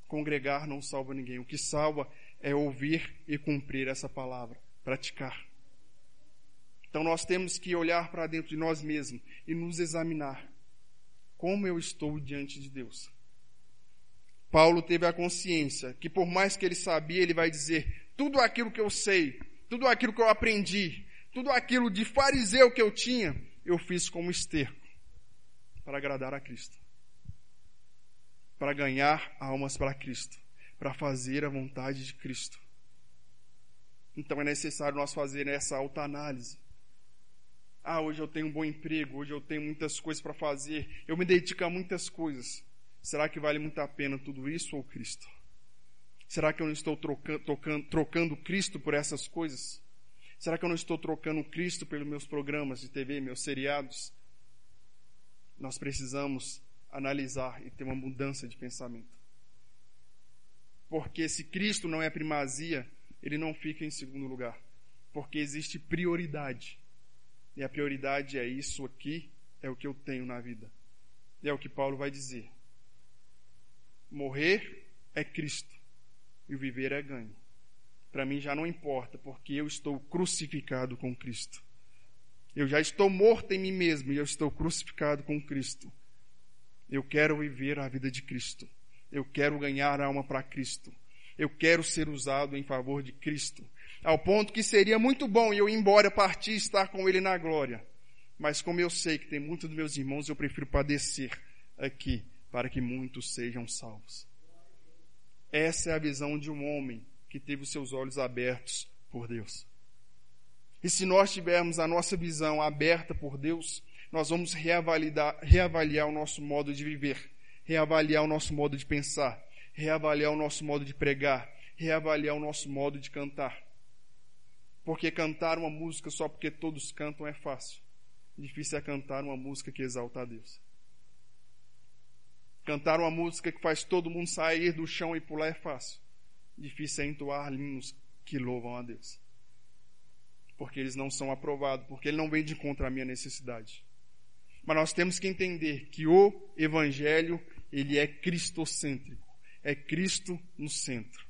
Congregar não salva ninguém. O que salva é ouvir e cumprir essa palavra, praticar. Então nós temos que olhar para dentro de nós mesmos e nos examinar. Como eu estou diante de Deus? Paulo teve a consciência que por mais que ele sabia, ele vai dizer, tudo aquilo que eu sei, tudo aquilo que eu aprendi, tudo aquilo de fariseu que eu tinha, eu fiz como esterco para agradar a Cristo. Para ganhar almas para Cristo, para fazer a vontade de Cristo. Então é necessário nós fazer essa autoanálise. Ah, hoje eu tenho um bom emprego, hoje eu tenho muitas coisas para fazer, eu me dedico a muitas coisas. Será que vale muito a pena tudo isso ou Cristo? Será que eu não estou trocando, trocando, trocando Cristo por essas coisas? Será que eu não estou trocando Cristo pelos meus programas de TV, meus seriados? Nós precisamos analisar e ter uma mudança de pensamento. Porque se Cristo não é primazia, ele não fica em segundo lugar. Porque existe prioridade. E a prioridade é isso aqui, é o que eu tenho na vida. E é o que Paulo vai dizer. Morrer é Cristo e viver é ganho. Para mim já não importa, porque eu estou crucificado com Cristo. Eu já estou morto em mim mesmo e eu estou crucificado com Cristo. Eu quero viver a vida de Cristo. Eu quero ganhar a alma para Cristo. Eu quero ser usado em favor de Cristo. Ao ponto que seria muito bom eu ir embora partir e estar com Ele na glória. Mas como eu sei que tem muitos dos meus irmãos, eu prefiro padecer aqui para que muitos sejam salvos. Essa é a visão de um homem que teve os seus olhos abertos por Deus. E se nós tivermos a nossa visão aberta por Deus, nós vamos reavaliar, reavaliar o nosso modo de viver, reavaliar o nosso modo de pensar, reavaliar o nosso modo de pregar, reavaliar o nosso modo de cantar. Porque cantar uma música só porque todos cantam é fácil. Difícil é cantar uma música que exalta a Deus. Cantar uma música que faz todo mundo sair do chão e pular é fácil. Difícil é entoar hinos que louvam a Deus porque eles não são aprovados, porque ele não vem de encontro à minha necessidade. Mas nós temos que entender que o evangelho, ele é cristocêntrico. É Cristo no centro.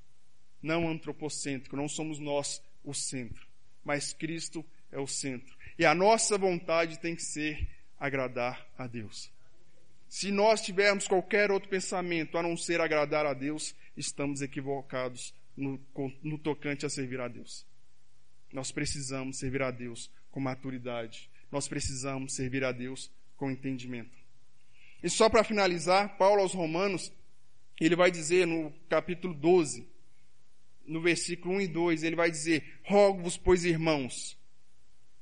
Não antropocêntrico, não somos nós o centro, mas Cristo é o centro. E a nossa vontade tem que ser agradar a Deus. Se nós tivermos qualquer outro pensamento a não ser agradar a Deus, estamos equivocados no, no tocante a servir a Deus. Nós precisamos servir a Deus com maturidade. Nós precisamos servir a Deus com entendimento. E só para finalizar, Paulo aos Romanos, ele vai dizer no capítulo 12, no versículo 1 e 2, ele vai dizer: Rogo-vos, pois, irmãos,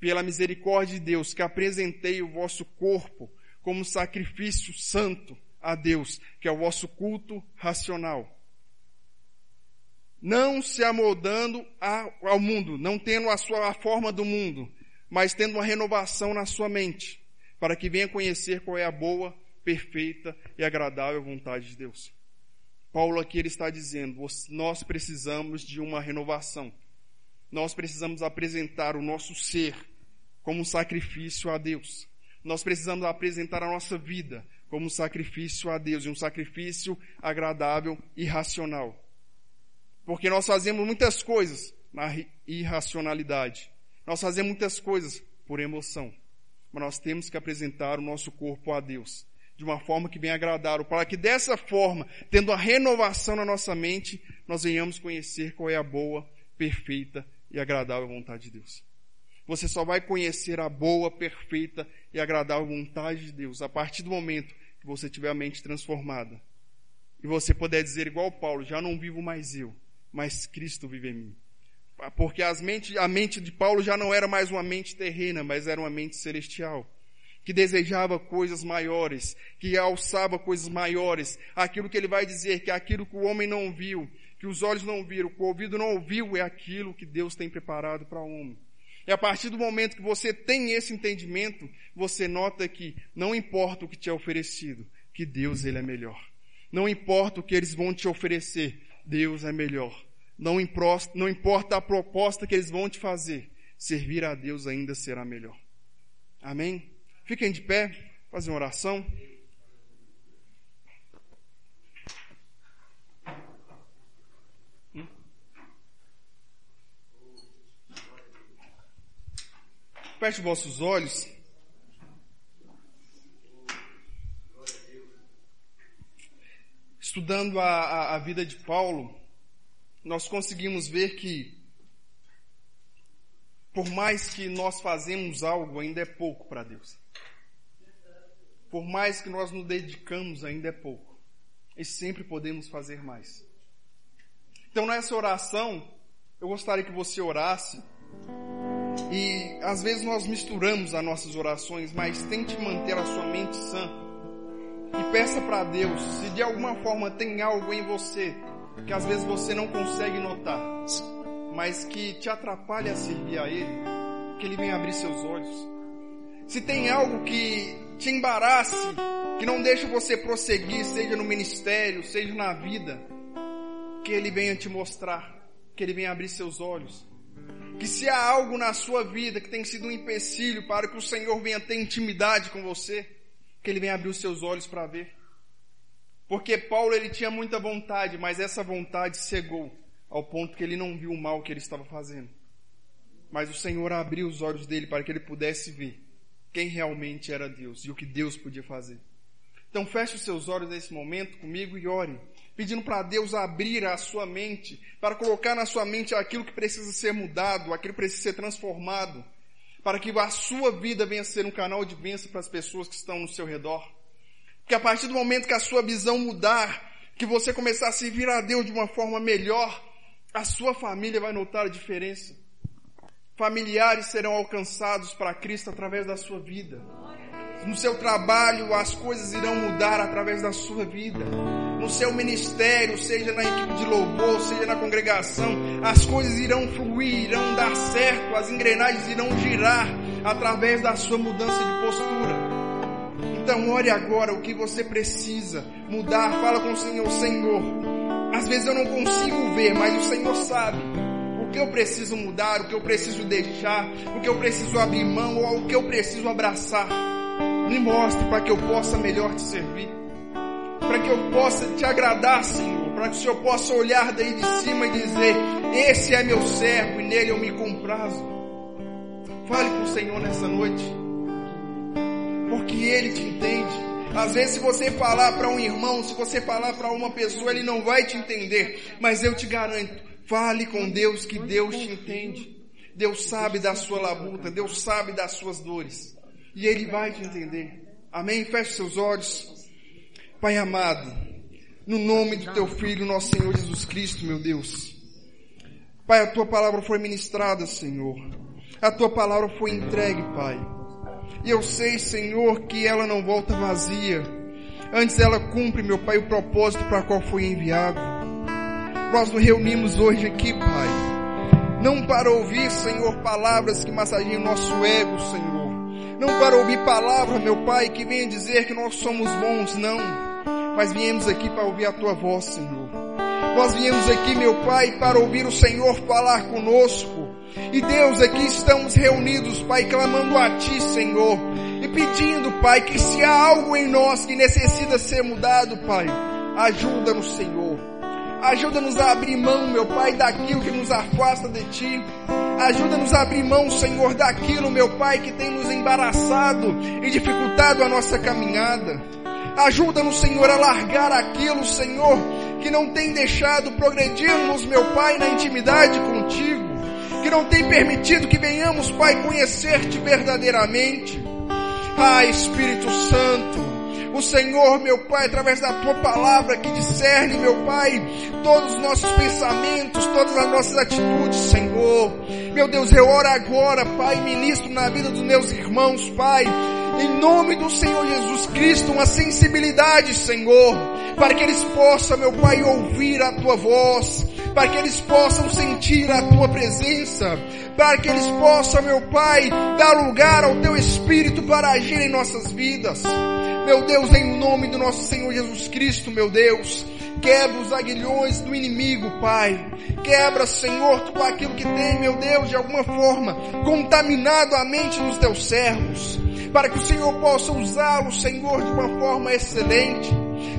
pela misericórdia de Deus, que apresentei o vosso corpo como sacrifício santo a Deus, que é o vosso culto racional não se amoldando ao mundo, não tendo a sua a forma do mundo, mas tendo uma renovação na sua mente, para que venha conhecer qual é a boa, perfeita e agradável vontade de Deus. Paulo aqui ele está dizendo, nós precisamos de uma renovação. Nós precisamos apresentar o nosso ser como um sacrifício a Deus. Nós precisamos apresentar a nossa vida como um sacrifício a Deus, e um sacrifício agradável e racional. Porque nós fazemos muitas coisas na irracionalidade. Nós fazemos muitas coisas por emoção. Mas nós temos que apresentar o nosso corpo a Deus de uma forma que venha agradar, para que dessa forma, tendo a renovação na nossa mente, nós venhamos conhecer qual é a boa, perfeita e agradável vontade de Deus. Você só vai conhecer a boa, perfeita e agradável vontade de Deus a partir do momento que você tiver a mente transformada. E você puder dizer igual Paulo, já não vivo mais eu, mas Cristo vive em mim. Porque mente, a mente de Paulo já não era mais uma mente terrena, mas era uma mente celestial. Que desejava coisas maiores, que alçava coisas maiores. Aquilo que ele vai dizer, que aquilo que o homem não viu, que os olhos não viram, que o ouvido não ouviu, é aquilo que Deus tem preparado para o homem. E a partir do momento que você tem esse entendimento, você nota que não importa o que te é oferecido, que Deus ele é melhor. Não importa o que eles vão te oferecer, Deus é melhor. Não importa, não importa a proposta que eles vão te fazer, servir a Deus ainda será melhor. Amém? Fiquem de pé. Fazer uma oração. Feche vossos olhos. Estudando a, a, a vida de Paulo, nós conseguimos ver que por mais que nós fazemos algo, ainda é pouco para Deus. Por mais que nós nos dedicamos, ainda é pouco. E sempre podemos fazer mais. Então nessa oração, eu gostaria que você orasse. E às vezes nós misturamos as nossas orações, mas tente manter a sua mente sã. E peça para Deus, se de alguma forma tem algo em você que às vezes você não consegue notar, mas que te atrapalha a servir a Ele, que Ele venha abrir seus olhos. Se tem algo que te embarace, que não deixa você prosseguir, seja no ministério, seja na vida, que Ele venha te mostrar, que Ele venha abrir seus olhos. Que se há algo na sua vida que tem sido um empecilho para que o Senhor venha ter intimidade com você, que Ele venha abrir os seus olhos para ver. Porque Paulo ele tinha muita vontade, mas essa vontade cegou ao ponto que ele não viu o mal que ele estava fazendo. Mas o Senhor abriu os olhos dele para que ele pudesse ver quem realmente era Deus e o que Deus podia fazer. Então feche os seus olhos nesse momento comigo e ore, pedindo para Deus abrir a sua mente, para colocar na sua mente aquilo que precisa ser mudado, aquilo que precisa ser transformado, para que a sua vida venha a ser um canal de bênção para as pessoas que estão no seu redor. Que a partir do momento que a sua visão mudar, que você começar a servir a Deus de uma forma melhor, a sua família vai notar a diferença. Familiares serão alcançados para Cristo através da sua vida. No seu trabalho, as coisas irão mudar através da sua vida. No seu ministério, seja na equipe de louvor, seja na congregação, as coisas irão fluir, irão dar certo, as engrenagens irão girar através da sua mudança de postura. Então ore agora o que você precisa mudar. Fala com o Senhor, Senhor. Às vezes eu não consigo ver, mas o Senhor sabe o que eu preciso mudar, o que eu preciso deixar, o que eu preciso abrir mão ou o que eu preciso abraçar. Me mostre para que eu possa melhor te servir, para que eu possa te agradar, Senhor, para que o Senhor possa olhar daí de cima e dizer: Esse é meu servo e nele eu me comprazo. Fale com o Senhor nessa noite porque Ele te entende. Às vezes, se você falar para um irmão, se você falar para uma pessoa, ele não vai te entender. Mas eu te garanto, fale com Deus que Deus te entende. Deus sabe da sua labuta, Deus sabe das suas dores. E Ele vai te entender. Amém? Feche seus olhos. Pai amado, no nome do Teu Filho, nosso Senhor Jesus Cristo, meu Deus. Pai, a Tua palavra foi ministrada, Senhor. A Tua palavra foi entregue, Pai. E eu sei, Senhor, que ela não volta vazia. Antes ela cumpre, meu Pai, o propósito para qual foi enviado. Nós nos reunimos hoje aqui, Pai. Não para ouvir, Senhor, palavras que massageiem nosso ego, Senhor. Não para ouvir palavras, meu Pai, que venha dizer que nós somos bons, não. Mas viemos aqui para ouvir a Tua voz, Senhor. Nós viemos aqui, meu Pai, para ouvir o Senhor falar conosco. E Deus, aqui estamos reunidos, Pai, clamando a Ti, Senhor, e pedindo, Pai, que se há algo em nós que necessita ser mudado, Pai, ajuda-nos, Senhor. Ajuda-nos a abrir mão, meu Pai, daquilo que nos afasta de Ti. Ajuda-nos a abrir mão, Senhor, daquilo, meu Pai, que tem nos embaraçado e dificultado a nossa caminhada. Ajuda-nos, Senhor, a largar aquilo, Senhor, que não tem deixado progredirmos, meu Pai, na intimidade contigo que não tem permitido que venhamos, Pai, conhecer-te verdadeiramente. Ah, Espírito Santo, o Senhor, meu Pai, através da tua palavra que discerne, meu Pai, todos os nossos pensamentos, todas as nossas atitudes, Senhor. Meu Deus, eu oro agora, Pai, ministro na vida dos meus irmãos, Pai, em nome do Senhor Jesus Cristo, uma sensibilidade, Senhor, para que eles possam, meu Pai, ouvir a tua voz, para que eles possam sentir a tua presença, para que eles possam, meu Pai, dar lugar ao teu Espírito para agir em nossas vidas. Meu Deus, em nome do nosso Senhor Jesus Cristo, meu Deus, quebra os aguilhões do inimigo, Pai. Quebra, Senhor, tudo aquilo que tem, meu Deus, de alguma forma, contaminado a mente dos teus servos. Para que o Senhor possa usá-lo, Senhor, de uma forma excelente.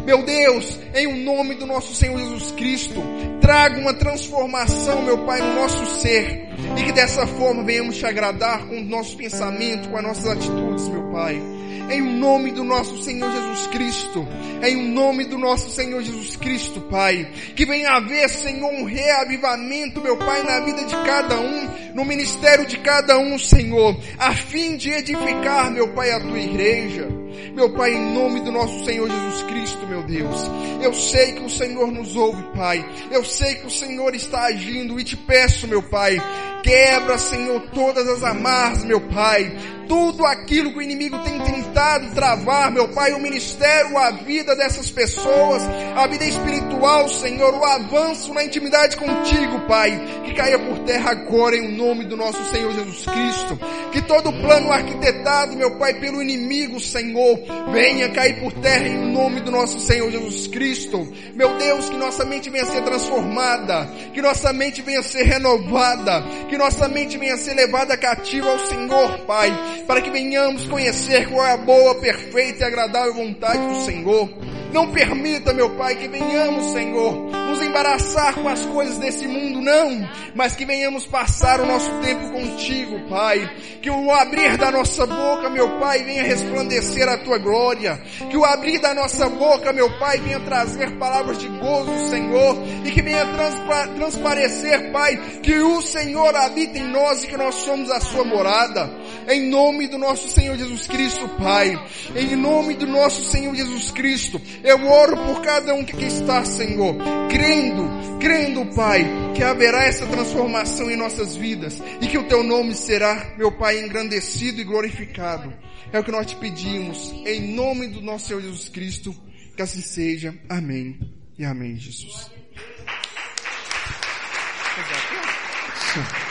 Meu Deus, em o nome do nosso Senhor Jesus Cristo, traga uma transformação, meu Pai, no nosso ser, e que dessa forma venhamos te agradar com os nossos pensamentos, com as nossas atitudes, meu Pai em nome do nosso Senhor Jesus Cristo, em nome do nosso Senhor Jesus Cristo, Pai, que venha haver, Senhor, um reavivamento, meu Pai, na vida de cada um, no ministério de cada um, Senhor, a fim de edificar, meu Pai, a tua igreja. Meu Pai, em nome do nosso Senhor Jesus Cristo, meu Deus, eu sei que o Senhor nos ouve, Pai. Eu sei que o Senhor está agindo e te peço, meu Pai, quebra, Senhor, todas as amarras, meu Pai tudo aquilo que o inimigo tem tentado travar, meu Pai, o ministério, a vida dessas pessoas, a vida espiritual, Senhor, o avanço na intimidade contigo, Pai, que caia por terra agora em nome do nosso Senhor Jesus Cristo. Que todo plano arquitetado, meu Pai, pelo inimigo, Senhor, venha cair por terra em nome do nosso Senhor Jesus Cristo. Meu Deus, que nossa mente venha a ser transformada, que nossa mente venha a ser renovada, que nossa mente venha a ser levada cativa ao Senhor, Pai para que venhamos conhecer qual é a boa, perfeita e agradável vontade do Senhor. Não permita, meu Pai, que venhamos, Senhor, nos embaraçar com as coisas desse mundo, não, mas que venhamos passar o nosso tempo contigo, Pai. Que o abrir da nossa boca, meu Pai, venha resplandecer a tua glória. Que o abrir da nossa boca, meu Pai, venha trazer palavras de gozo, Senhor, e que venha transpa transparecer, Pai, que o Senhor habita em nós e que nós somos a sua morada. Em nome do nosso Senhor Jesus Cristo, Pai. Em nome do nosso Senhor Jesus Cristo. Eu oro por cada um que aqui está, Senhor. Crendo, crendo, Pai, que haverá essa transformação em nossas vidas. E que o Teu nome será, meu Pai, engrandecido e glorificado. É o que nós te pedimos. Em nome do nosso Senhor Jesus Cristo. Que assim seja. Amém. E amém, Jesus. Obrigado.